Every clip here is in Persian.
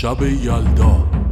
شب یلدا.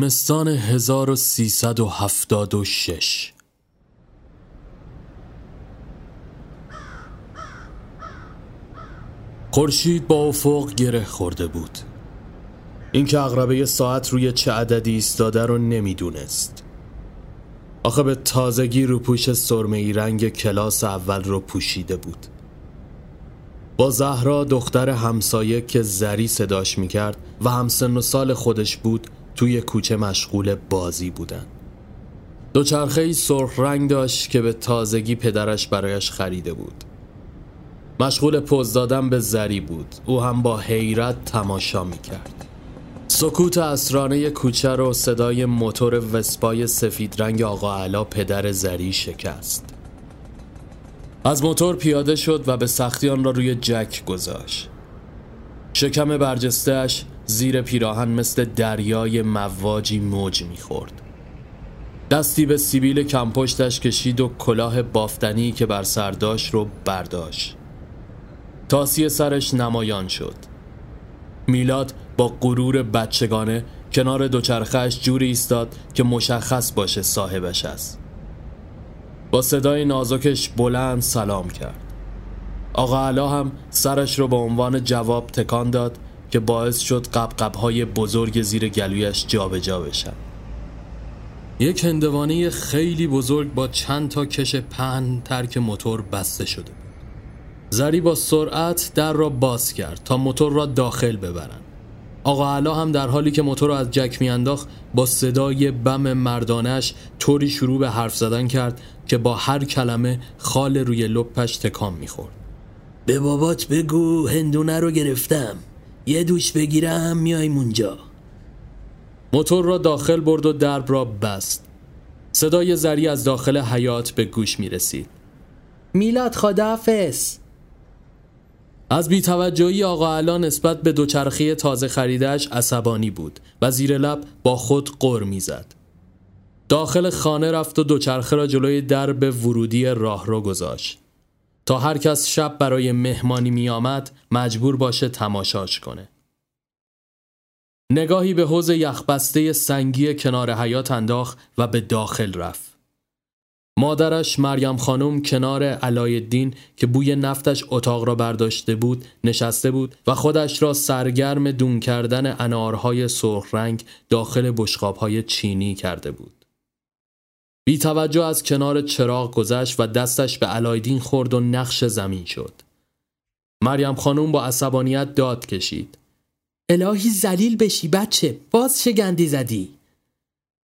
زمستان 1376 خورشید با افق گره خورده بود. اینکه اقربه ساعت روی چه عددی ایستاده رو نمی‌دونست. آخه به تازگی رو پوش سرمه رنگ کلاس اول رو پوشیده بود. با زهرا دختر همسایه که زری صداش می‌کرد و همسن و سال خودش بود توی کوچه مشغول بازی بودن. دوچرخه سرخ رنگ داشت که به تازگی پدرش برایش خریده بود. مشغول پوز دادن به زری بود. او هم با حیرت تماشا می‌کرد. سکوت اسرانه کوچه رو صدای موتور وسپای سفید رنگ آقا علا پدر زری شکست. از موتور پیاده شد و به سختی آن را روی جک گذاشت. شکم برجستهش زیر پیراهن مثل دریای مواجی موج می‌خورد. دستی به سیبیل کمپشتش کشید و کلاه بافتنی که بر سر داشت رو برداشت. تاسی سرش نمایان شد. میلاد با غرور بچگانه کنار دوچرخهش جوری ایستاد که مشخص باشه صاحبش است. با صدای نازکش بلند سلام کرد. آقا علا هم سرش رو به عنوان جواب تکان داد که باعث شد قبقب های بزرگ زیر گلویش جابجا جا بشن. یک هندوانه خیلی بزرگ با چند تا کش پهن ترک موتور بسته شده زری با سرعت در را باز کرد تا موتور را داخل ببرند. آقا علا هم در حالی که موتور را از جک میانداخت با صدای بم مردانش طوری شروع به حرف زدن کرد که با هر کلمه خال روی لپش تکان می‌خورد. به بابات بگو هندونه رو گرفتم. یه دوش بگیرم میایم اونجا موتور را داخل برد و درب را بست صدای زری از داخل حیات به گوش می رسید میلاد خداحافظ از بیتوجهی آقا علا نسبت به دوچرخی تازه خریدهش عصبانی بود و زیر لب با خود قر می‌زد. داخل خانه رفت و دوچرخه را جلوی درب ورودی راه را گذاشت. تا هر کس شب برای مهمانی می آمد مجبور باشه تماشاش کنه. نگاهی به حوز یخبسته سنگی کنار حیات انداخت و به داخل رفت. مادرش مریم خانم کنار علایالدین که بوی نفتش اتاق را برداشته بود نشسته بود و خودش را سرگرم دون کردن انارهای سرخ رنگ داخل بشقابهای چینی کرده بود. بی توجه از کنار چراغ گذشت و دستش به علایدین خورد و نقش زمین شد. مریم خانوم با عصبانیت داد کشید. الهی زلیل بشی بچه باز چه گندی زدی؟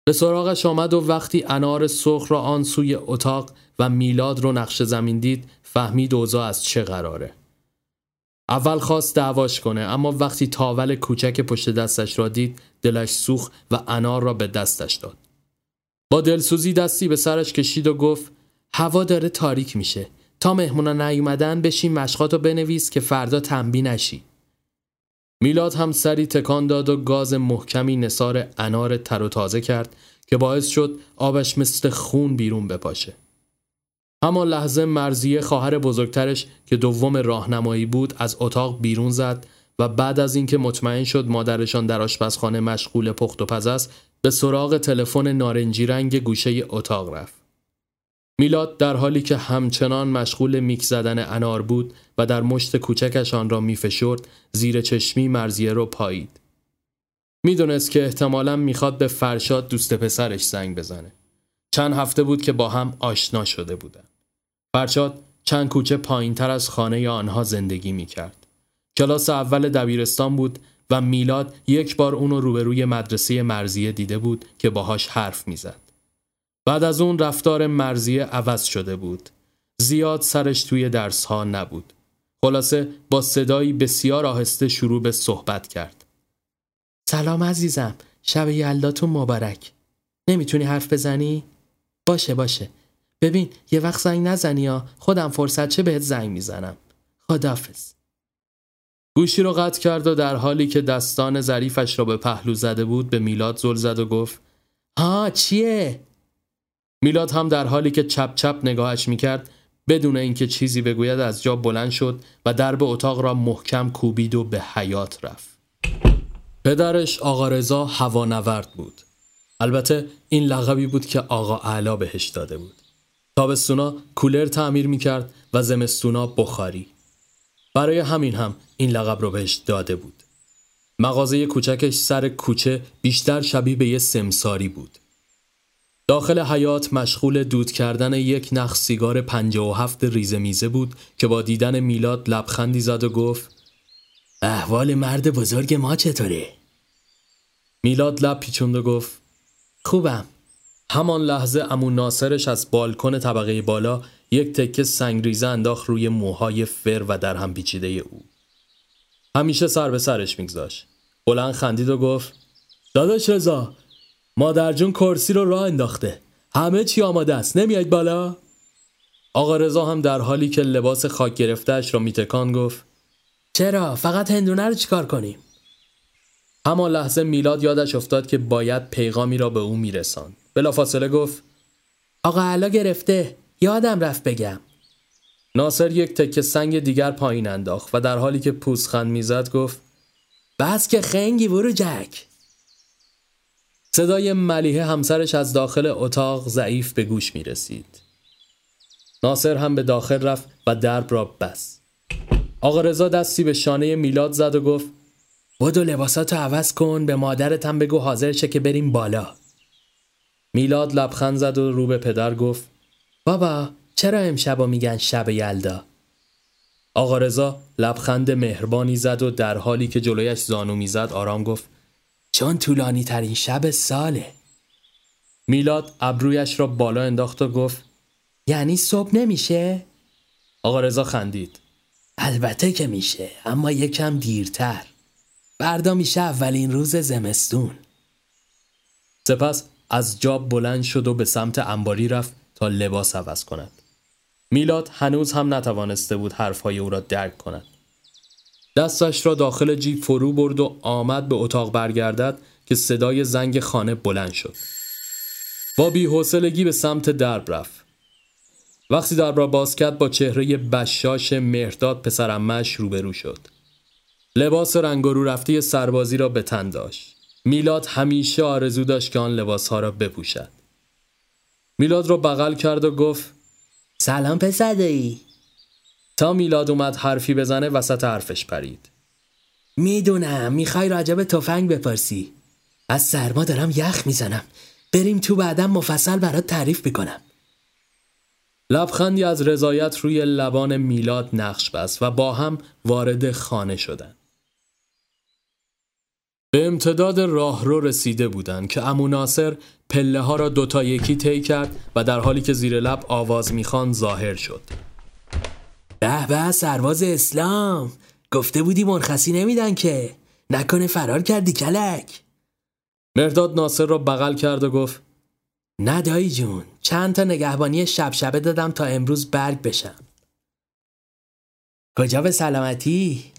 به سراغش آمد و وقتی انار سرخ را آن سوی اتاق و میلاد رو نقش زمین دید فهمید اوضاع از چه قراره. اول خواست دعواش کنه اما وقتی تاول کوچک پشت دستش را دید دلش سوخ و انار را به دستش داد. با دلسوزی دستی به سرش کشید و گفت هوا داره تاریک میشه. تا مهمونا نیومدن بشین مشقاتو بنویس که فردا تنبی نشی. میلاد هم سری تکان داد و گاز محکمی نصار انار تر و تازه کرد که باعث شد آبش مثل خون بیرون بپاشه. همان لحظه مرزیه خواهر بزرگترش که دوم راهنمایی بود از اتاق بیرون زد و بعد از اینکه مطمئن شد مادرشان در آشپزخانه مشغول پخت و پز است به سراغ تلفن نارنجی رنگ گوشه اتاق رفت. میلاد در حالی که همچنان مشغول میک زدن انار بود و در مشت کوچکش آن را میفشرد زیر چشمی مرزیه رو پایید. می‌دونست که احتمالا می‌خواد به فرشاد دوست پسرش زنگ بزنه. چند هفته بود که با هم آشنا شده بودن. فرشاد چند کوچه پایین تر از خانه آنها زندگی می‌کرد. کلاس اول دبیرستان بود و میلاد یک بار اونو روبروی مدرسه مرزیه دیده بود که باهاش حرف می‌زد. بعد از اون رفتار مرزیه عوض شده بود. زیاد سرش توی درس ها نبود. خلاصه با صدایی بسیار آهسته شروع به صحبت کرد سلام عزیزم شب یلداتون مبارک نمی‌تونی حرف بزنی؟ باشه باشه ببین یه وقت زنگ نزنی یا خودم فرصت چه بهت زنگ می‌زنم خدافز گوشی رو قطع کرد و در حالی که دستان ظریفش را به پهلو زده بود به میلاد زل زد و گفت ها چیه؟ میلاد هم در حالی که چپ چپ نگاهش می‌کرد بدون اینکه چیزی بگوید از جا بلند شد و درب اتاق را محکم کوبید و به حیات رفت. پدرش آقا رضا هوانورد بود. البته این لقبی بود که آقا اعلا بهش داده بود. تابستونا کولر تعمیر می‌کرد و زمستونا بخاری. برای همین هم این لقب رو بهش داده بود. مغازه کوچکش سر کوچه بیشتر شبیه به یه سمساری بود. داخل حیات مشغول دود کردن یک نخ سیگار پنجه و هفت ریزه میزه بود که با دیدن میلاد لبخندی زد و گفت احوال مرد بزرگ ما چطوره؟ میلاد لب پیچوند و گفت خوبم همان لحظه امون ناصرش از بالکن طبقه بالا یک تکه سنگریزه انداخت روی موهای فر و در هم پیچیده او. همیشه سر به سرش میگذاشت. بلند خندید و گفت داداش رضا مادر جون کرسی رو راه انداخته. همه چی آماده است. نمیاید بالا؟ آقا رضا هم در حالی که لباس خاک گرفتهش را میتکان گفت چرا؟ فقط هندونه رو چیکار کنیم؟ همان لحظه میلاد یادش افتاد که باید پیغامی را به او میرساند. بلافاصله گفت آقا علا گرفته. یادم رفت بگم ناصر یک تکه سنگ دیگر پایین انداخت و در حالی که پوزخند می‌زد گفت بس که خنگی برو جک صدای ملیه همسرش از داخل اتاق ضعیف به گوش می رسید. ناصر هم به داخل رفت و درب را بست. آقا رضا دستی به شانه میلاد زد و گفت بدو لباساتو عوض کن به مادرت هم بگو حاضر شه که بریم بالا میلاد لبخند زد و رو به پدر گفت بابا چرا امشب میگن شب یلدا؟ آقا رضا لبخند مهربانی زد و در حالی که جلویش زانو می‌زد آرام گفت چون طولانی ترین شب ساله. میلاد ابرویش را بالا انداخت و گفت یعنی صبح نمیشه؟ آقا رضا خندید. البته که میشه اما یکم دیرتر. فردا میشه اولین روز زمستون. سپس از جاب بلند شد و به سمت انباری رفت. لباس عوض کند. میلاد هنوز هم نتوانسته بود حرفهای او را درک کند. دستش را داخل جیب فرو برد و آمد به اتاق برگردد که صدای زنگ خانه بلند شد. با بیحوصلگی به سمت درب رفت. وقتی درب را باز کرد با چهره بشاش مهرداد پسرمش روبرو شد. لباس رنگ رو رفته سربازی را به تن داشت. میلاد همیشه آرزو داشت که آن لباسها را بپوشد. میلاد را بغل کرد و گفت سلام پسر تا میلاد اومد حرفی بزنه وسط حرفش پرید. می‌دونم می‌خوای راجب تفنگ بپرسی. از سرما دارم یخ می‌زنم. بریم تو بعدم مفصل برات تعریف می‌کنم. لبخندی از رضایت روی لبان میلاد نقش بست و با هم وارد خانه شدند. به امتداد راهرو رسیده بودند که امو ناصر پله ها را دوتا یکی طی کرد و در حالی که زیر لب آواز می‌خوان ظاهر شد. به به سرواز اسلام گفته بودی مرخصی نمیدن که نکنه فرار کردی کلک مرداد ناصر را بغل کرد و گفت نه دایی جون چند تا نگهبانی شب شبه دادم تا امروز برگ بشم کجا به سلامتی؟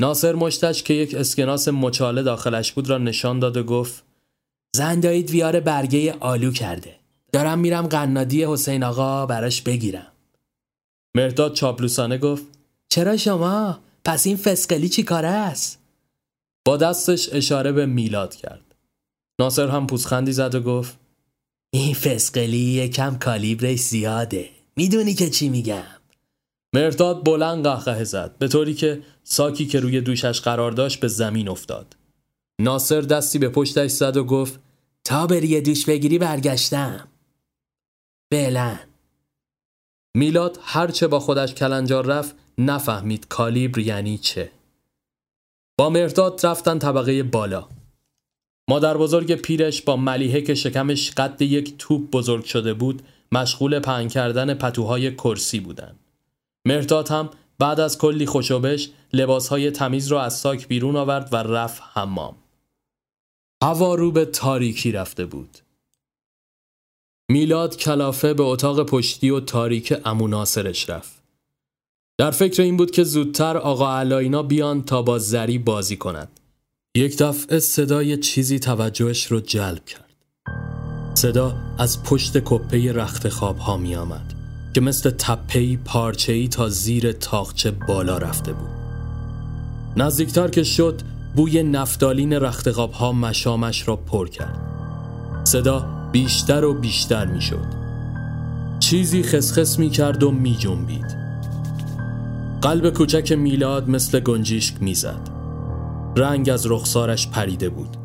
ناصر مشتش که یک اسکناس مچاله داخلش بود را نشان داد و گفت زندایید ویار برگه آلو کرده. دارم میرم قنادی حسین آقا براش بگیرم. مرداد چاپلوسانه گفت چرا شما؟ پس این فسقلی چی کاره است؟ با دستش اشاره به میلاد کرد. ناصر هم پوزخندی زد و گفت این فسقلی یکم کالیبرش زیاده. می‌دونی که چی میگم؟ مرداد بلند قهقه زد به طوری که ساکی که روی دوشش قرار داشت به زمین افتاد. ناصر دستی به پشتش زد و گفت تا بری دوش بگیری برگشتم. بلن میلاد هرچه با خودش کلنجار رفت نفهمید کالیبر یعنی چه. با مرداد رفتن طبقه بالا. مادر بزرگ پیرش با ملیحه که شکمش قد یک توپ بزرگ شده بود مشغول پهن کردن پتوهای کرسی بودند. مرداد هم بعد از کلی خوشوبش لباسهای تمیز را از ساک بیرون آورد و رفت حمام. هوا رو به تاریکی رفته بود. میلاد کلافه به اتاق پشتی و تاریک اموناسرش رفت. در فکر این بود که زودتر آقا علاینا بیان تا با زری بازی کند. یک دفعه صدای چیزی توجهش رو جلب کرد. صدا از پشت کپه رخت خواب ها می آمد که مثل تپهی پارچهی تا زیر تاقچه بالا رفته بود. نزدیکتر که شد بوی نفتالین رخت خواب ها مشامش را پر کرد. صدا بیشتر و بیشتر می شد. چیزی خسخس می کرد و می جنبید. قلب کوچک میلاد مثل گنجیشک می‌زد. رنگ از رخسارش پریده بود.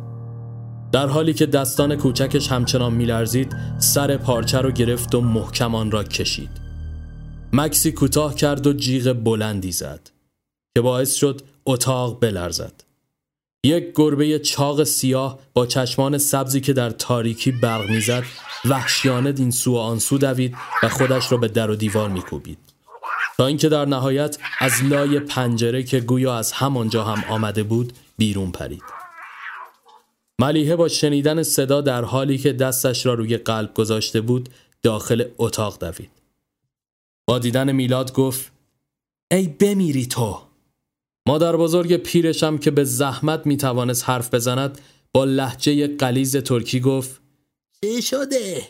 در حالی که دستان کوچکش همچنان میلرزید سر پارچه رو گرفت و محکم آن را کشید. مکسی کوتاه کرد و جیغ بلندی زد که باعث شد اتاق بلرزد. یک گربه چاق سیاه با چشمان سبزی که در تاریکی برق می‌زد وحشیانه این سو و آن سو دوید و خودش را به در و دیوار میکوبید تا اینکه در نهایت از لای پنجره که گویا از همانجا هم آمده بود بیرون پرید ملیحه با شنیدن صدا در حالی که دستش را روی قلب گذاشته بود داخل اتاق دوید. با دیدن میلاد گفت ای بمیری تو! مادر بزرگ پیرشم که به زحمت می‌توانست حرف بزند با لحجه قلیز ترکی گفت چه شده؟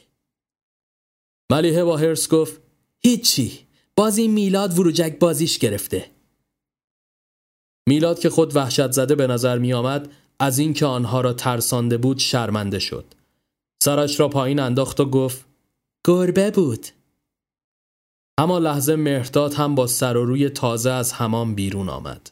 ملیحه با هرس گفت هیچی بازی میلاد وروجک بازیش گرفته. میلاد که خود وحشت زده به نظر می آمد از اینکه آنها را ترسانده بود شرمنده شد. سرش را پایین انداخت و گفت گربه بود. اما لحظه مهرداد هم با سر و روی تازه از همان بیرون آمد.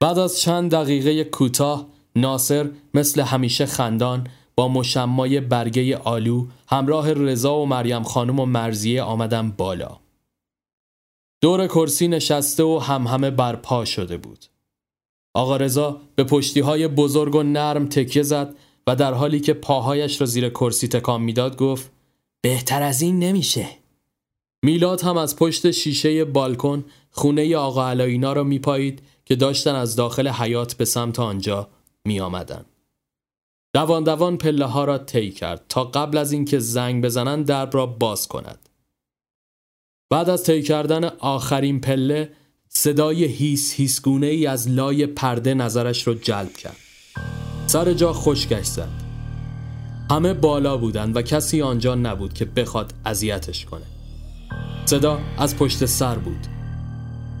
بعد از چند دقیقه کوتاه ناصر مثل همیشه خندان با مشمای برگه آلو همراه رضا و مریم خانم و مرزیه آمدن بالا. دور کرسی نشسته و هم همه برپا شده بود. آقا رضا به پشتی های بزرگ و نرم تکیه زد و در حالی که پاهایش را زیر کرسی تکان می‌داد گفت بهتر از این نمیشه. میلاد هم از پشت شیشه بالکن خونه آقا علاینا را میپایید که داشتن از داخل حیات به سمت آنجا می آمدن. دوان دوان پله ها را طی کرد تا قبل از اینکه زنگ بزنند درب را باز کند. بعد از طی کردن آخرین پله صدای هیس هیسگونه ای از لای پرده نظرش را جلب کرد. سر جا خشکش زد. همه بالا بودند و کسی آنجا نبود که بخواد اذیتش کنه. صدا از پشت سر بود.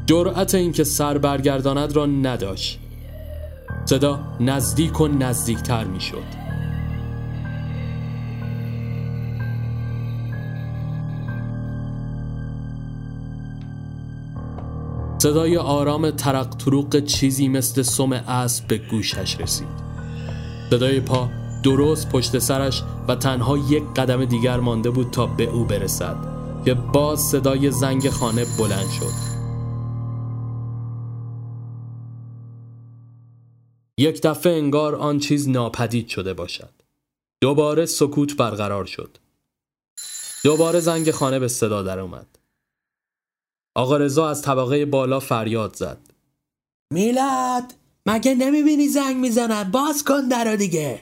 جرأت اینکه سر برگرداند را نداشت صدا نزدیک و نزدیکتر می صدای آرام ترق تروق چیزی مثل سم اسب به گوشش رسید صدای پا درست پشت سرش و تنها یک قدم دیگر مانده بود تا به او برسد که باز صدای زنگ خانه بلند شد یک دفعه انگار آن چیز ناپدید شده باشد. دوباره سکوت برقرار شد. دوباره زنگ خانه به صدا در اومد. آقا رضا از طبقه بالا فریاد زد. میلاد مگه نمی‌بینی زنگ می‌زنن باز کن در دیگه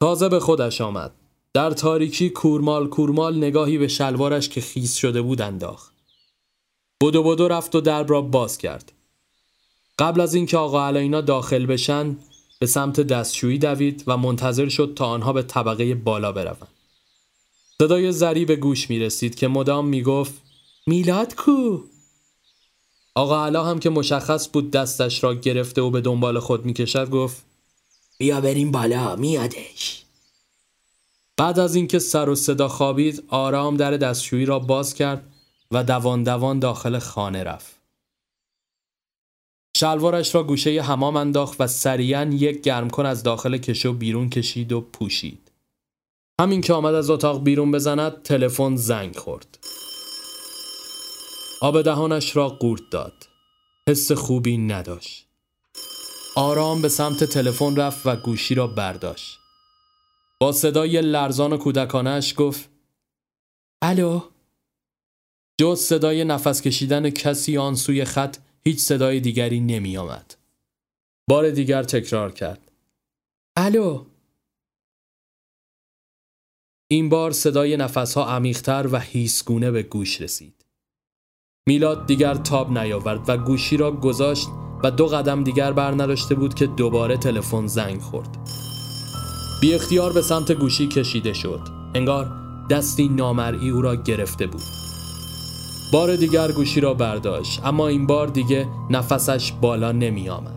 تازه به خودش آمد. در تاریکی کورمال کورمال نگاهی به شلوارش که خیس شده بود انداخت. بدو بدو رفت و درب را باز کرد. قبل از اینکه آقا علینا داخل بشن به سمت دستشویی دوید و منتظر شد تا آنها به طبقه بالا بروند. صدای زری به گوش می رسید که مدام می گفت میلاد کو؟ آقا علا هم که مشخص بود دستش را گرفته و به دنبال خود می کشد گفت بیا بریم بالا میادش بعد از اینکه سر و صدا خوابید آرام در دستشویی را باز کرد و دوان دوان داخل خانه رفت. شلوارش را گوشه حمام انداخت و سریعا یک گرمکن از داخل کشو بیرون کشید و پوشید. همین که آمد از اتاق بیرون بزند تلفن زنگ خورد. آب دهانش را قورت داد. حس خوبی نداشت. آرام به سمت تلفن رفت و گوشی را برداشت. با صدای لرزان و کودکانش گفت الو جز صدای نفس کشیدن کسی آن سوی خط هیچ صدای دیگری نمی آمد. بار دیگر تکرار کرد. الو این بار صدای نفسها عمیقتر و هیسگونه به گوش رسید. میلاد دیگر تاب نیاورد و گوشی را گذاشت و دو قدم دیگر بر نداشته بود که دوباره تلفن زنگ خورد. بی اختیار به سمت گوشی کشیده شد. انگار دستی نامرئی او را گرفته بود. بار دیگر گوشی را برداشت اما این بار دیگه نفسش بالا نمی آمد.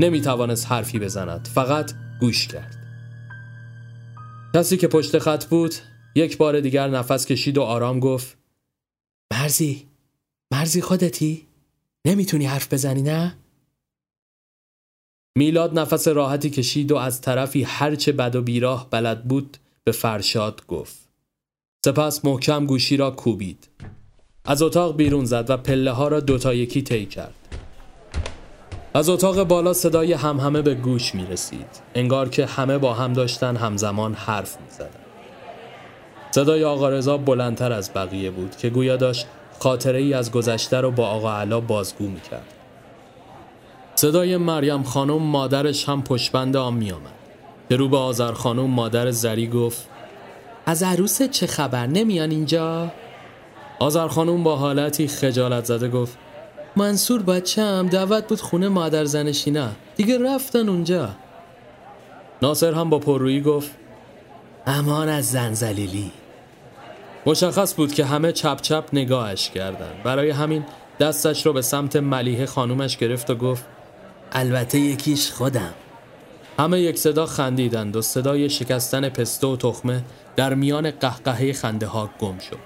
نمی توانست حرفی بزند فقط گوش کرد. کسی که پشت خط بود یک بار دیگر نفس کشید و آرام گفت مرزی مرزی خودتی؟ نمی‌تونی حرف بزنی نه؟ میلاد نفس راحتی کشید و از طرفی هرچه بد و بیراه بلد بود به فرشاد گفت سپس محکم گوشی را کوبید از اتاق بیرون زد و پله ها را دوتا یکی طی کرد از اتاق بالا صدای همهمه به گوش می رسید انگار که همه با هم داشتن همزمان حرف می زدن. صدای آقا رضا بلندتر از بقیه بود که گویا داشت خاطره ای از گذشته رو با آقا علا بازگو می کرد. صدای مریم خانم مادرش هم پشبند آن می آمد. که رو به آذر خانم مادر زری گفت از عروس چه خبر نمیان اینجا؟ آذر خانم با حالتی خجالت زده گفت منصور بچه هم دعوت بود خونه مادر زنشینا دیگه رفتن اونجا ناصر هم با پررویی گفت امان از زنزلیلی مشخص بود که همه چپ چپ نگاهش کردند. برای همین دستش رو به سمت ملیه خانومش گرفت و گفت البته یکیش خودم. همه یک صدا خندیدند و صدای شکستن پسته و تخمه در میان قهقهه خنده ها گم شد.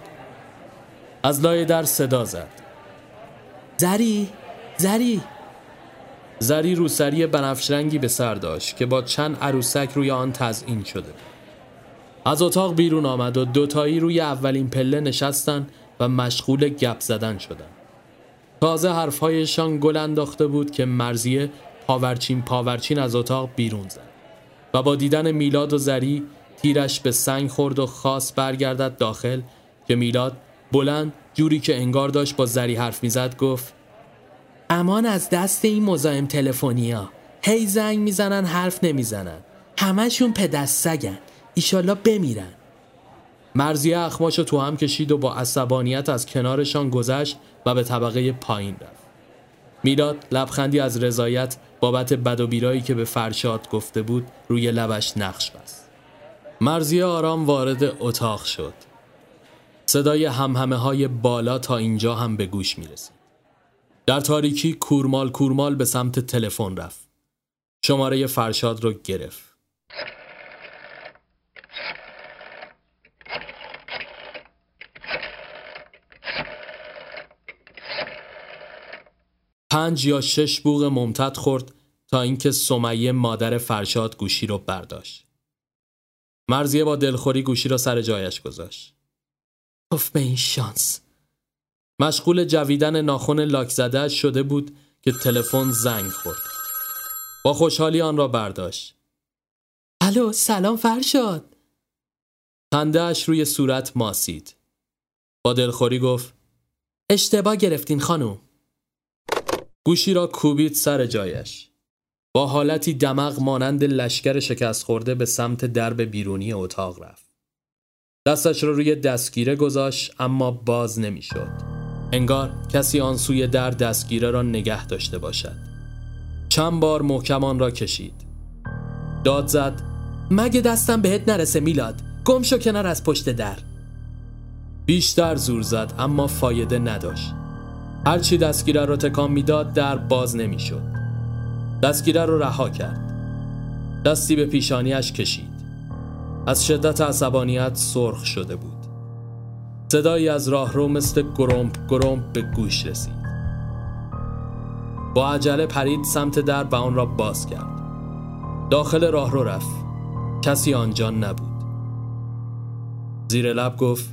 از لای در صدا زد. زری؟ زری؟ زری روسری بنفش به سر داشت که با چند عروسک روی آن تزئین شده بود. از اتاق بیرون آمد و دوتایی روی اولین پله نشستن و مشغول گپ زدن شدن. تازه حرفهایشان گل انداخته بود که مرزیه پاورچین پاورچین از اتاق بیرون زد و با دیدن میلاد و زری تیرش به سنگ خورد و خواست برگردد داخل که میلاد بلند جوری که انگار داشت با زری حرف می‌زد گفت امان از دست این مزاحم تلفنیا هی زنگ می‌زنن حرف نمی‌زنن. همشون پدست سگن. ایشالله بمیرن مرزیه اخماشو تو هم کشید و با عصبانیت از کنارشان گذشت و به طبقه پایین رفت میلاد لبخندی از رضایت بابت بد و بیرایی که به فرشاد گفته بود روی لبش نقش بست مرزیه آرام وارد اتاق شد صدای همهمه های بالا تا اینجا هم به گوش می رسید. در تاریکی کورمال کورمال به سمت تلفن رفت. شماره فرشاد رو گرفت. پنج یا شش بوغ ممتد خورد تا اینکه سمیه مادر فرشاد گوشی رو برداشت. مرزیه با دلخوری گوشی را سر جایش گذاشت. اف به این شانس. مشغول جویدن ناخن لاک زده شده بود که تلفن زنگ خورد. با خوشحالی آن را برداشت. الو سلام فرشاد. خندهاش روی صورت ماسید. با دلخوری گفت اشتباه گرفتین خانم گوشی را کوبید سر جایش با حالتی دماغ مانند لشکر شکست خورده به سمت درب بیرونی اتاق رفت دستش را رو روی دستگیره گذاشت اما باز نمی‌شد. انگار کسی آن سوی در دستگیره را نگه داشته باشد. چند بار محکمان را کشید. داد زد مگه دستم بهت نرسه میلاد گم شو کنار از پشت در بیشتر زور زد اما فایده نداشت هرچی دستگیره را تکان می‌داد در باز نمی‌شد. دستگیره رو رها کرد. دستی به پیشانیش کشید. از شدت عصبانیت سرخ شده بود. صدایی از راهرو مثل گرمپ گرمپ به گوش رسید. با عجله پرید سمت در و آن را باز کرد. داخل راهرو رفت. کسی آنجا نبود. زیر لب گفت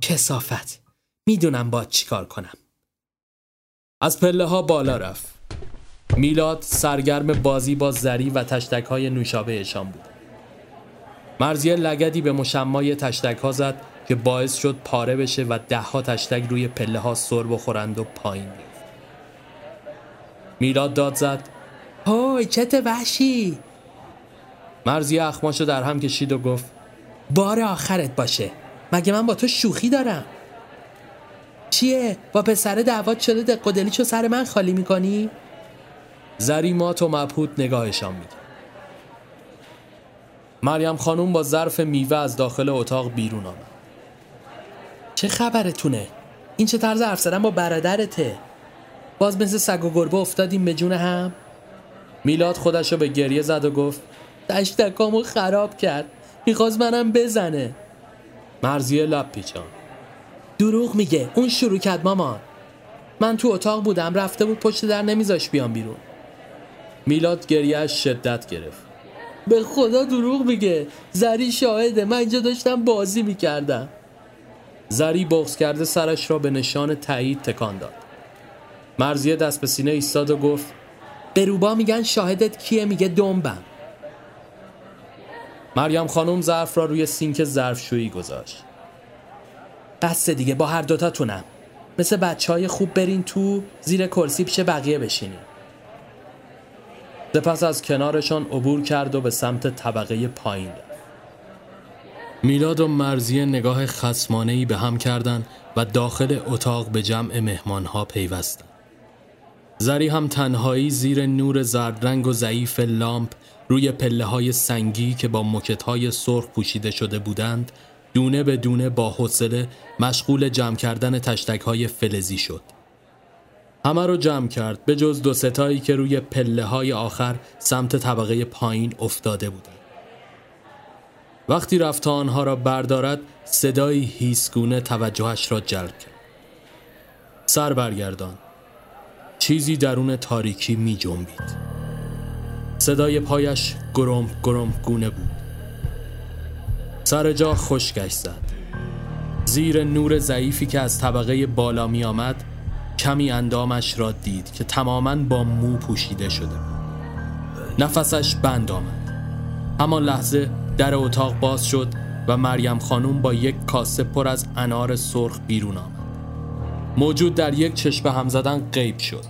کسافت. می‌دونم باید چیکار کنم. از پله ها بالا رفت. میلاد سرگرم بازی با زری و تشتک های نوشابهشان بود. مرزیه لگدی به مشمای تشتک ها زد که باعث شد پاره بشه و دهها تشتک روی پله ها سر بخورند و پایین بیفت میلاد داد زد هوی چت وحشی. مرزی اخماشو در هم کشید و گفت بار آخرت باشه. مگه من با تو شوخی دارم؟ چیه؟ با پسر دعوت شده دق و دلیچو سر من خالی می‌کنی؟ زریمات و مبهوت نگاهشان میده مریم خانوم با ظرف میوه از داخل اتاق بیرون آمد. چه خبرتونه؟ این چه طرز حرف زدن با برادرته؟ باز مثل سگ و گربه افتادیم به جون هم؟ میلاد خودش رو به گریه زد و گفت تشتکامو خراب کرد. می‌خواست منم بزنه. مرزیه لب پیچان دروغ میگه. اون شروع کرد مامان من تو اتاق بودم رفته بود پشت در نمیذاش بیام بیرون. میلاد گریهش شدت گرفت. به خدا دروغ میگه. زری شاهده. من اینجا داشتم بازی می‌کردم. زری بغز کرده سرش را به نشان تایید تکان داد. مرزیه دست به سینه ایستاد و گفت به روبا میگن شاهدت کیه؟ میگه دنبم. مریم خانم ظرف را روی سینک ظرفشویی گذاشت. بس دیگه با هر دوتاتونم. مثل بچه های خوب برین تو زیر کرسی پیش بقیه بشینین. سپس از کنارشان عبور کرد و به سمت طبقه پایین میلاد و مرزیه نگاه خسمانهی به هم کردند و داخل اتاق به جمع مهمانها پیوستند. زری هم تنهایی زیر نور زردرنگ و ضعیف لامپ روی پله های سنگی که با مکت های سرخ پوشیده شده بودند دونه به دونه با حوصله مشغول جمع کردن تشتک های فلزی شد. همه رو جمع کرد به جز دو ستایی که روی پله های آخر سمت طبقه پایین افتاده بودند. وقتی رفت آنها را بردارد صدایی هیسگونه توجهش را جلب کرد. سر برگردان. چیزی درون تاریکی می جنبید. صدای پایش گرم گرم گونه بود. سر جا خشکش زد. زیر نور ضعیفی که از طبقه بالا می آمد کمی اندامش را دید که تماما با مو پوشیده شده نفسش بند آمد. همان لحظه در اتاق باز شد و مریم خانوم با یک کاسه پر از انار سرخ بیرون آمد. موجود در یک چشم هم زدن غیب شد.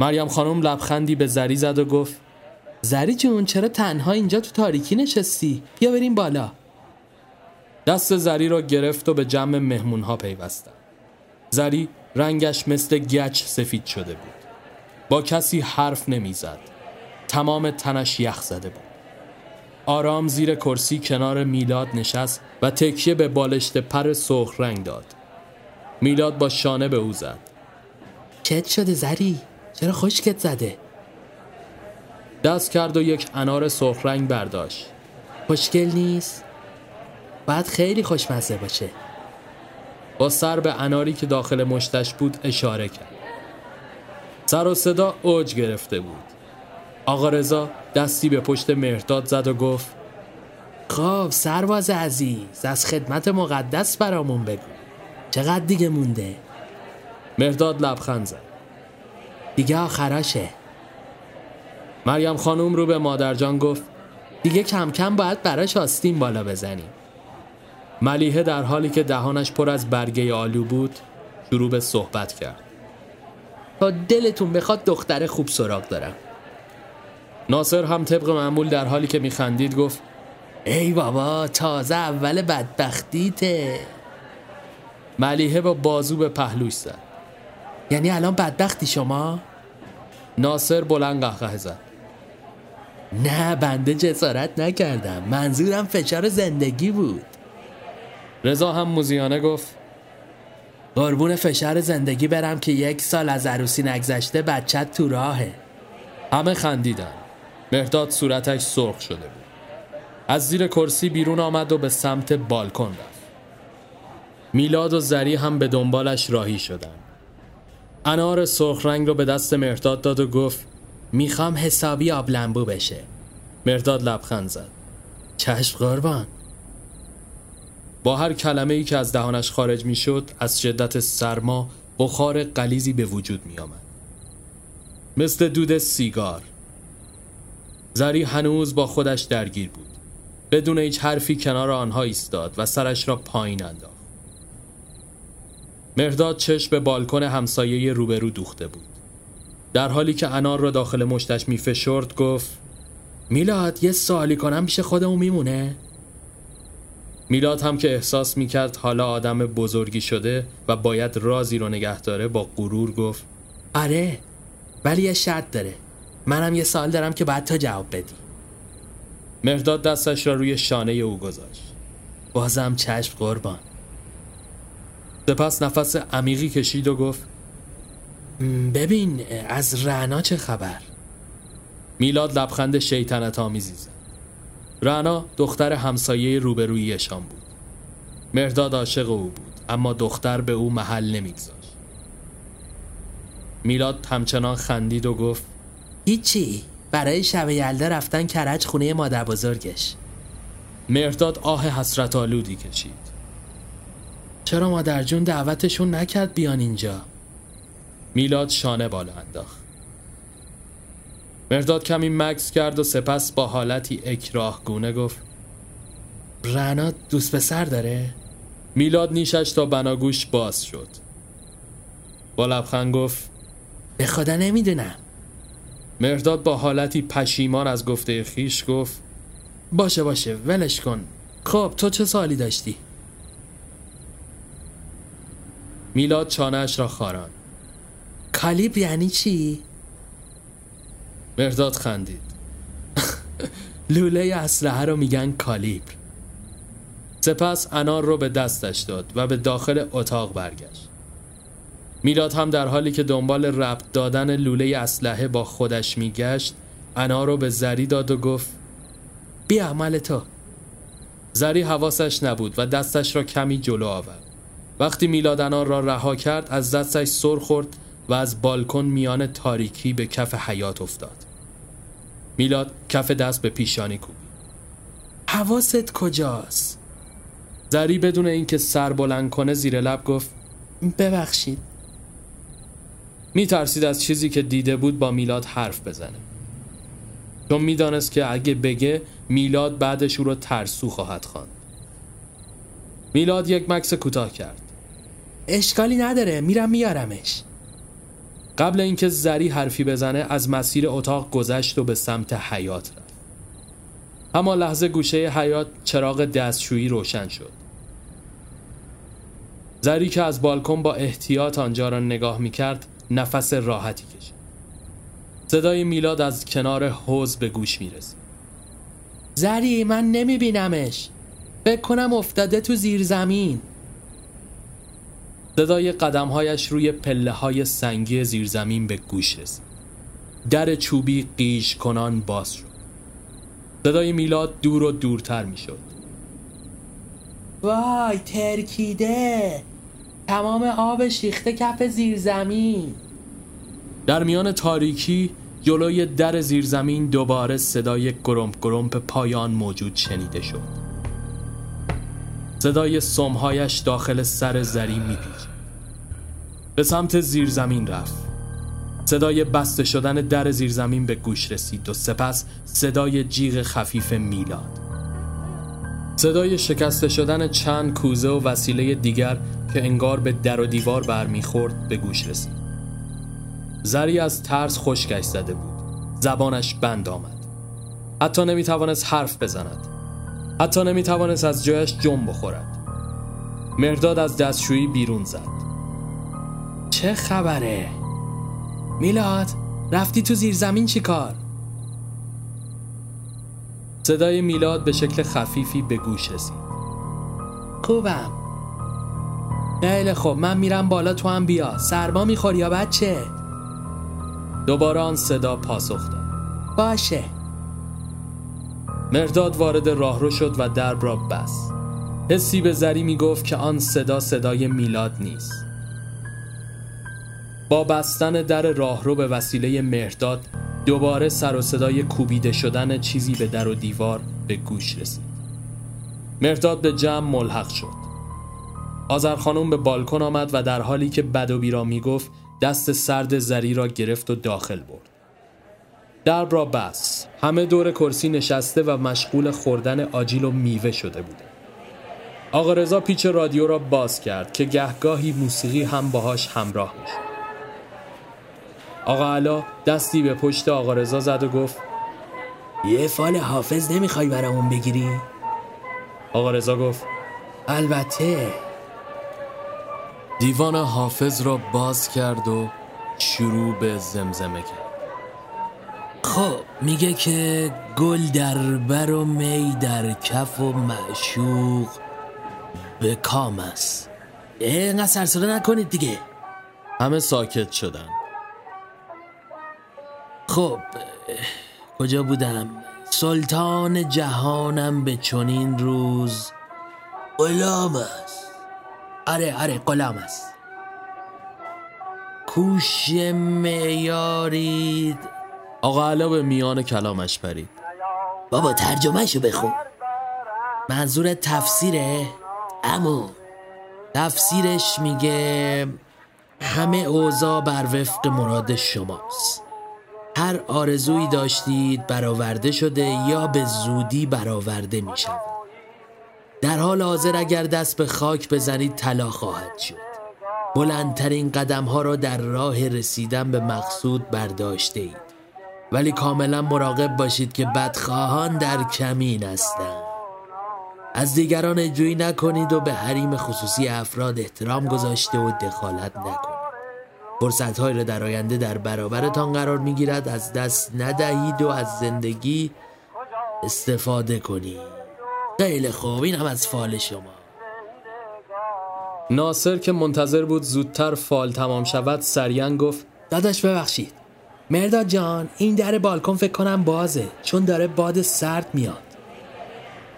مریم خانوم لبخندی به زری زد و گفت زری جون چرا تنها اینجا تو تاریکی نشستی؟ بیا بریم بالا. دست زری را گرفت و به جمع مهمون ها پیوستند زری رنگش مثل گچ سفید شده بود. با کسی حرف نمی‌زد. تمام تنش یخ زده بود. آرام زیر کرسی کنار میلاد نشست و تکیه به بالشت پر سرخ رنگ داد. میلاد با شانه به او زد. چت شده زری. چرا خشکت زده؟ دست کرد و یک انار سرخ رنگ برداشت. خوشگل نیست؟ باید خیلی خوشمزه باشه. با سر به اناری که داخل مشتش بود اشاره کرد. سر و صدا اوج گرفته بود. آقا رضا دستی به پشت مهرداد زد و گفت خب سرواز عزیز از خدمت مقدس برامون بگو. چقدر دیگه مونده؟ مهرداد لبخند زد. دیگه آخراشه. مریم خانوم رو به مادرجان گفت دیگه کم کم باید براش آستین بالا بزنیم. ملیحه در حالی که دهانش پر از برگه آلو بود شروع به صحبت کرد. تا دلتون بخواد دختر خوب سراغ دارم. ناصر هم طبق معمول در حالی که میخندید گفت ای بابا تازه اول بدبختیته ملیحه با بازو به پهلوش زد. یعنی الان بدبختی شما؟ ناصر بلند قهقه زد. نه بنده جسارت نکردم. منظورم فشار زندگی بود. رضا هم موزیانه گفت قربون فشار زندگی برم که یک سال از عروسی نگذشته بچت تو راهه. همه خندیدن. مهداد صورتش سرخ شده بود. از زیر کرسی بیرون آمد و به سمت بالکن رفت. میلاد و زری هم به دنبالش راهی شدن. انار سرخ رنگ رو به دست مهرداد داد و گفت می‌خوام حسابی آب لنبو بشه. مهرداد لبخند زد. چشم قربان. با هر کلمه ای که از دهانش خارج می شد از شدت سرما بخار قلیزی به وجود می آمد. مثل دود سیگار. زری هنوز با خودش درگیر بود. بدون هیچ حرفی کنار آنها ایستاد و سرش را پایین انداخت. مرداد چشم به بالکن همسایه روبرو دوخته بود. در حالی که انار را داخل مشتش میفشرد گفت میلاد یه سوالی کنم پیش خودمون میمونه؟ میلاد هم که احساس می‌کرد حالا آدم بزرگی شده و باید رازی رو نگه داره با غرور گفت آره ولی یه شرط داره. منم یه سال دارم که بعد تا جواب بدی. مرداد دستش را روی شانه او گذاشت. بازم چشم قربان. سپس نفس عمیقی کشید و گفت ببین از رعنا چه خبر؟ میلاد لبخند شیطنت آمیزی زد. رعنا دختر همسایه روبرویشان بود. مرداد عاشق او بود اما دختر به او محل نمیگذاشت. میلاد همچنان خندید و گفت هیچی برای شب یلده رفتن کرج خونه مادر بزرگش. مرداد آه حسرت آلودی کشید. چرا مادر جون دعوتشون نکرد بیان اینجا؟ میلاد شانه بالا انداخت. مرداد کمی مکس کرد و سپس با حالتی اکراه گونه گفت رنا دوست پسر داره؟ میلاد نیشش تا بناگوش باز شد. با لبخند گفت به خدا نمی‌دونم. مرداد با حالتی پشیمان از گفته خیش گفت باشه باشه ولش کن. خب تو چه سالی داشتی؟ میلاد چانهش را خاران کالیبر یعنی چی؟ مرداد خندید. لوله اسلحه رو میگن کالیبر سپس انار رو به دستش داد و به داخل اتاق برگشت. میلاد هم در حالی که دنبال ربط دادن لوله اسلحه با خودش میگشت انار رو به زری داد و گفت بیا عمل تو. زری حواسش نبود و دستش را کمی جلو آورد. وقتی میلاد انار را رها کرد از دستش سر خورد و از بالکن میان تاریکی به کف حیات افتاد. میلاد کف دست به پیشانی کوبید. حواست کجاست؟ زری بدون اینکه سر بلند کنه زیر لب گفت ببخشید. می ترسید از چیزی که دیده بود با میلاد حرف بزنه. چون می‌دانست که اگه بگه میلاد بعدش او رو ترسو خواهد خواند. میلاد یک مکس کوتاه کرد. اشکالی نداره میرم میارمش. قبل اینکه زری حرفی بزنه از مسیر اتاق گذشت و به سمت حیات رفت. اما لحظه گوشه حیات چراغ دستشویی روشن شد. زری که از بالکن با احتیاط آنجا را نگاه می کرد نفس راحتی کشید. صدای میلاد از کنار حوز به گوش می رسید زری من نمی بینمش فکر کنم افتاده تو زیر زمین. صدای قدمهایش روی پله های سنگی زیرزمین به گوش رسید. در چوبی قیش کنان باز شد. صدای میلاد دور و دورتر می شد وای ترکیده! تمام آب شیخته کف زیرزمین. در میان تاریکی جلوی در زیرزمین دوباره صدای گرمپ گرمپ پایان موجود شنیده شد. صدای سمهایش داخل سر زری میپیچ. به سمت زیرزمین رفت. صدای بسته شدن در زیرزمین به گوش رسید و سپس صدای جیغ خفیف میلاد. صدای شکسته شدن چند کوزه و وسیله دیگر که انگار به در و دیوار برمیخورد به گوش رسید. زری از ترس خشکش زده بود. زبانش بند آمد. حتی نمی‌توانست حرف بزند. حتی نمی‌توانست از جایش جنب بخورد. مرداد از دستشویی بیرون زد. چه خبره؟ میلاد رفتی تو زیر زمین چی کار؟ صدای میلاد به شکل خفیفی به گوش رسید. خوبم. خیلی خوب. من میرم بالا تو هم بیا. سرما می‌خوری یا بچه؟ دوباره آن صدا پاسخ داد. باشه. مرداد وارد راهرو شد و درب را بس حسی به زری می گفت که آن صدا صدای میلاد نیست. با بستن در راهرو به وسیله مرداد دوباره سر و صدای کوبیده شدن چیزی به در و دیوار به گوش رسید. مرداد به جمع ملحق شد. آذر خانم به بالکن آمد و در حالی که بد و بیرا می گفت دست سرد زری را گرفت و داخل برد. درب را بس همه دور کرسی نشسته و مشغول خوردن آجیل و میوه شده بوده. آقا رضا پیچ رادیو را باز کرد که گهگاهی موسیقی هم باهاش همراه میشه آقا علا دستی به پشت آقا رضا زد و گفت یه فال حافظ نمی‌خوای برامون بگیری؟ آقا رضا گفت البته. دیوان حافظ را باز کرد و شروع به زمزمه کرد. خب میگه که گل در بر و می در کف و معشوق به کام است. اینقدر سرسره نکنید دیگه. همه ساکت شدن. خب کجا بودم؟ سلطان جهانم به چنین روز غلام است. آره آره غلام است. کوش میارید آقا علا به میان کلامش پرید بابا ترجمهشو بخون. منظور تفسیره؟ امو تفسیرش میگه همه اوضاع بر وفق مراد شماست. هر آرزویی داشتید برآورده شده یا به زودی برآورده می شود. در حال حاضر اگر دست به خاک بزنید طلا خواهد شد. بلندترین قدم ها را در راه رسیدن به مقصود برداشته اید ولی کاملا مراقب باشید که بدخواهان در کمین هستند. از دیگران جویی نکنید و به حریم خصوصی افراد احترام گذاشته و دخالت نکنید. فرصت را در آینده در برابرتان قرار می‌گیرد. از دست ندهید و از زندگی استفاده کنید. خیلی خوب. این هم از فال شما. ناصر که منتظر بود زودتر فال تمام شود سریعا گفت داداش ببخشید. مرداد جان این در بالکن فکر کنم بازه چون داره باد سرد میاد.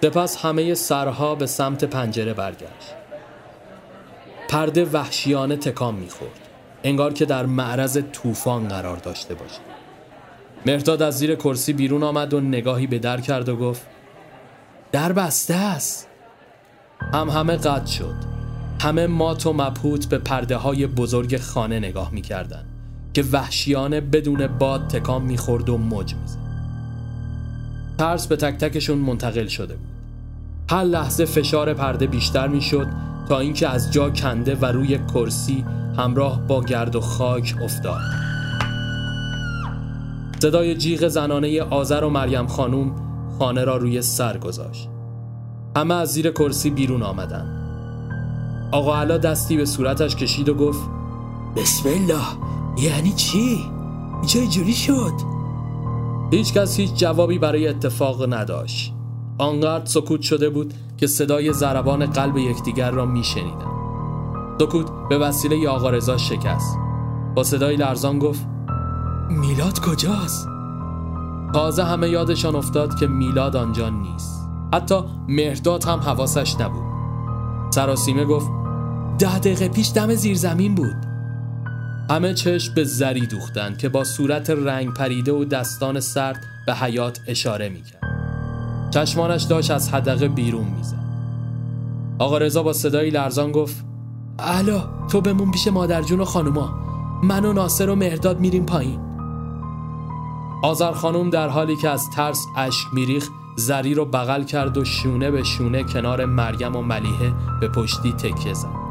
سپس همه سرها به سمت پنجره برگشت. پرده وحشیانه تکان می‌خورد. انگار که در معرض طوفان قرار داشته باشه. مرداد از زیر کرسی بیرون آمد و نگاهی به در کرد و گفت در بسته است. هم همه قد شد. همه مات و مبهوت به پرده های بزرگ خانه نگاه می‌کردند. که وحشیانه بدون باد تکان می‌خورد و موج می‌زد. ترس به تک تکشون منتقل شده بود. هر لحظه فشار پرده بیشتر می‌شد تا اینکه از جا کنده و روی کرسی همراه با گرد و خاک افتاد. صدای جیغ زنانه آذر و مریم خانوم خانه را روی سر گذاشت. همه از زیر کرسی بیرون آمدن آقا علا دستی به صورتش کشید و گفت بسم الله. یعنی چی؟ اینجا جوری شد؟ هیچ کس هیچ جوابی برای اتفاق نداشت آنقدر سکوت شده بود که صدای ضربان قلب یکدیگر را میشنیدند سکوت به وسیله آقا رضا شکست با صدای لرزان گفت میلاد کجاست؟ تازه همه یادشان افتاد که میلاد آنجا نیست حتی مهرداد هم حواسش نبود سراسیمه گفت ده دقیقه پیش دم زیر زمین بود همه چشم به زری دوختند که با صورت رنگ پریده و دستان سرد به حیات اشاره می‌کرد. چشمانش داشت از حدقه بیرون می‌زد. آقا رضا با صدایی لرزان گفت الا تو بمون پیش مادرجون و خانوما. من و ناصر و مهرداد میریم پایین. آذر خانوم در حالی که از ترس اشک میریخ زری رو بغل کرد و شونه به شونه کنار مریم و ملیحه به پشتی تکیه زد.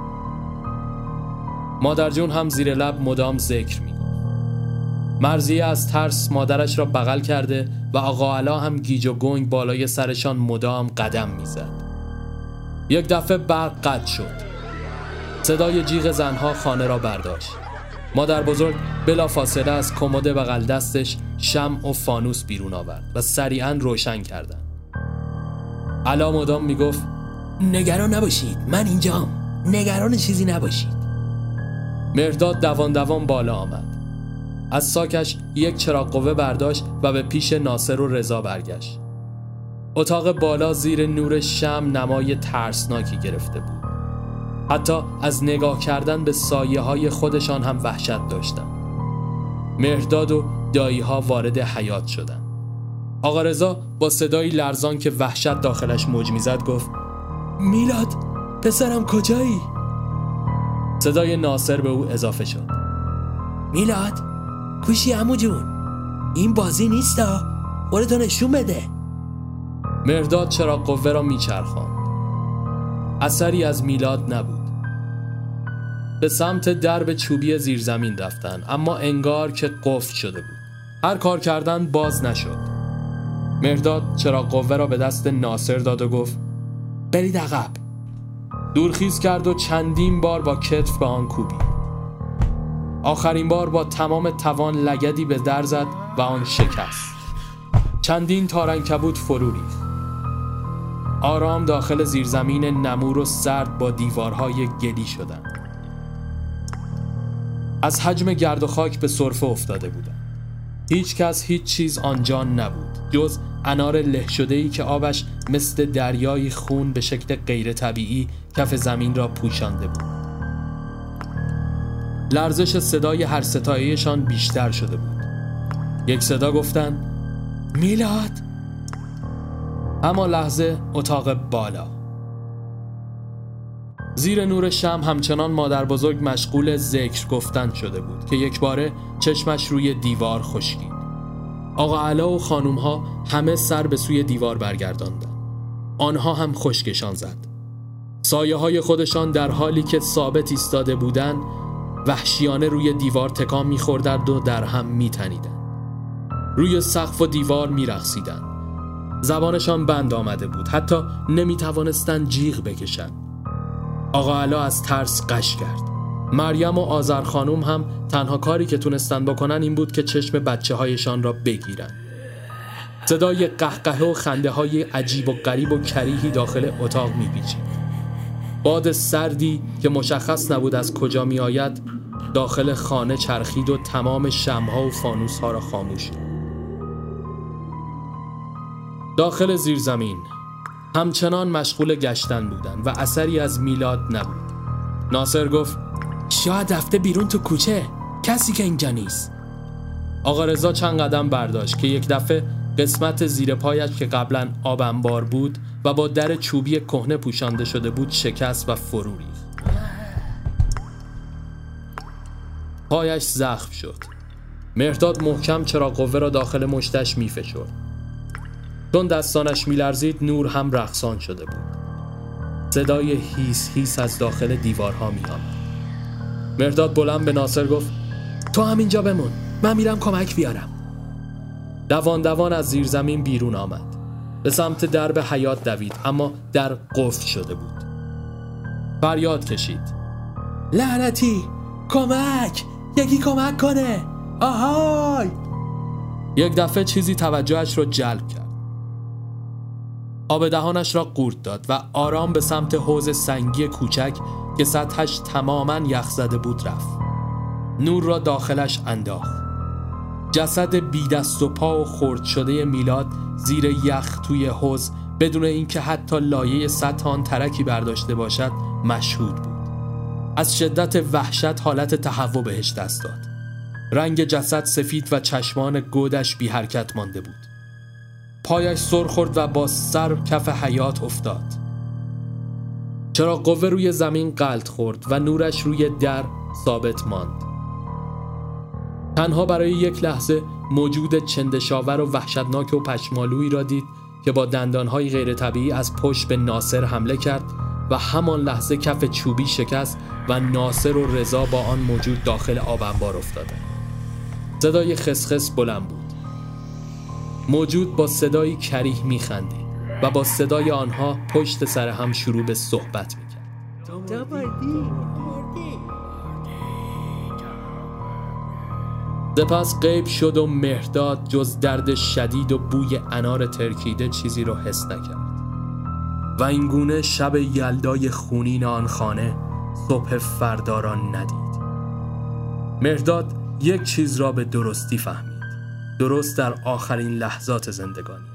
مادرجون هم زیر لب مدام ذکر می مرزیه از ترس مادرش را بغل کرده و آقا علا هم گیج و گنگ بالای سرشان مدام قدم می‌زد. یک دفعه برق قطع شد. صدای جیغ زنها خانه را برداشت. مادر بزرگ بلا فاصله از کمد بغل دستش شم و فانوس بیرون آورد و سریعا روشن کردن. علا مدام می‌گفت نگران نباشید من اینجام نگران چیزی نباشید مرداد دوان دوان بالا آمد. از ساکش یک چراغ قوه برداشت و به پیش ناصر و رضا برگشت. اتاق بالا زیر نور شم نمای ترسناکی گرفته بود. حتی از نگاه کردن به سایه های خودشان هم وحشت داشتند مهرداد و دایی ها وارد حیات شدند آقا رضا با صدایی لرزان که وحشت داخلش موج می‌زد گفت میلاد پسرم کجایی؟ صدای ناصر به او اضافه شد. میلاد کوشی امو جون. این بازی نیستا؟ خودتو نشون بده. مرداد چرا قوه را میچرخاند. اثری از میلاد نبود. به سمت درب چوبی زیرزمین رفتن اما انگار که قفل شده بود. هر کار کردن باز نشد. مرداد چرا قوه را به دست ناصر داد و گفت برید عقب. دورخیز کرد و چندین بار با کتف به آن کوبید. آخرین بار با تمام توان لگدی به در زد و آن شکست. چندین تارنکبوت فرو آرام داخل زیرزمین نمور و سرد با دیوارهای گلی شدند. از حجم گرد و خاک به صرفه افتاده بودند. هیچ کس هیچ چیز آنجا نبود جز انار له شده ای که آبش مثل دریای خون به شکل غیر طبیعی کف زمین را پوشانده بود. لرزش صدای هر ستایشان بیشتر شده بود. یک صدا گفتن میلاد؟ اما لحظه اتاق بالا. زیر نور شم همچنان مادر بزرگ مشغول ذکر گفتن شده بود که یک باره چشمش روی دیوار خشکید. آقا علا و خانوم ها همه سر به سوی دیوار برگرداندند. آنها هم خشکشان زد. سایه های خودشان در حالی که ثابت ایستاده بودند وحشیانه روی دیوار تکان میخوردند و در هم میتنیدند. روی سقف و دیوار میرقصیدند. زبانشان بند آمده بود. حتی نمی‌توانستند جیغ بکشند. آقا علا از ترس قش کرد. مریم و آذر خانوم هم تنها کاری که تونستن بکنن این بود که چشم بچه هایشان را بگیرن. صدای قهقه و خنده های عجیب و غریب و کریهی داخل اتاق میپیچید. باد سردی که مشخص نبود از کجا می آید داخل خانه چرخید و تمام شمها و فانوس ها را خاموش داخل زیرزمین همچنان مشغول گشتن بودن و اثری از میلاد نبود. ناصر گفت شاید رفته بیرون تو کوچه. کسی که اینجا نیست. آقا رضا چند قدم برداشت که یک دفعه قسمت زیر پایش که قبلا آب بود و با در چوبی کهنه پوشانده شده بود شکست و فرو ریخت. پایش زخم شد. مرداد محکم چرا قوه را داخل مشتش میفشرد. چون دستانش میلرزید نور هم رقصان شده بود. صدای هیس هیس از داخل دیوارها میآمد. مرداد بلند به ناصر گفت تو همینجا بمون من میرم کمک بیارم. دوان دوان از زیر زمین بیرون آمد. به سمت درب حیات دوید اما در قفل شده بود. فریاد کشید. لعنتی کمک! یکی کمک کنه! آهای! یک دفعه چیزی توجهش رو جلب کرد. آب دهانش را قورت داد و آرام به سمت حوز سنگی کوچک که سطحش تماما یخ زده بود رفت. نور را داخلش انداخت. جسد بی دست و پا و خرد شده میلاد زیر یخ توی حوز بدون اینکه حتی لایه سطح آن ترکی برداشته باشد مشهود بود. از شدت وحشت حالت تهوع بهش دست داد. رنگ جسد سفید و چشمان گودش بی حرکت مانده بود. پایش سر خورد و با سر کف حیات افتاد. چرا قوه روی زمین قلط خورد و نورش روی در ثابت ماند؟ تنها برای یک لحظه موجود چندشاور و وحشتناک و پشمالویی را دید که با دندانهای غیر طبیعی از پشت به ناصر حمله کرد و همان لحظه کف چوبی شکست و ناصر و رضا با آن موجود داخل آب انبار افتاده صدای خسخس بلند بود. موجود با صدایی کریه میخندید و با صدای آنها پشت سر هم شروع به صحبت می‌کرد. سپس غیب شد و مهداد جز درد شدید و بوی انار ترکیده چیزی رو حس نکرد. و اینگونه شب یلدای خونین آن خانه صبح فردا را ندید. مهداد یک چیز را به درستی فهمید. درست در آخرین لحظات زندگانیش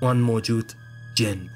آن موجود جن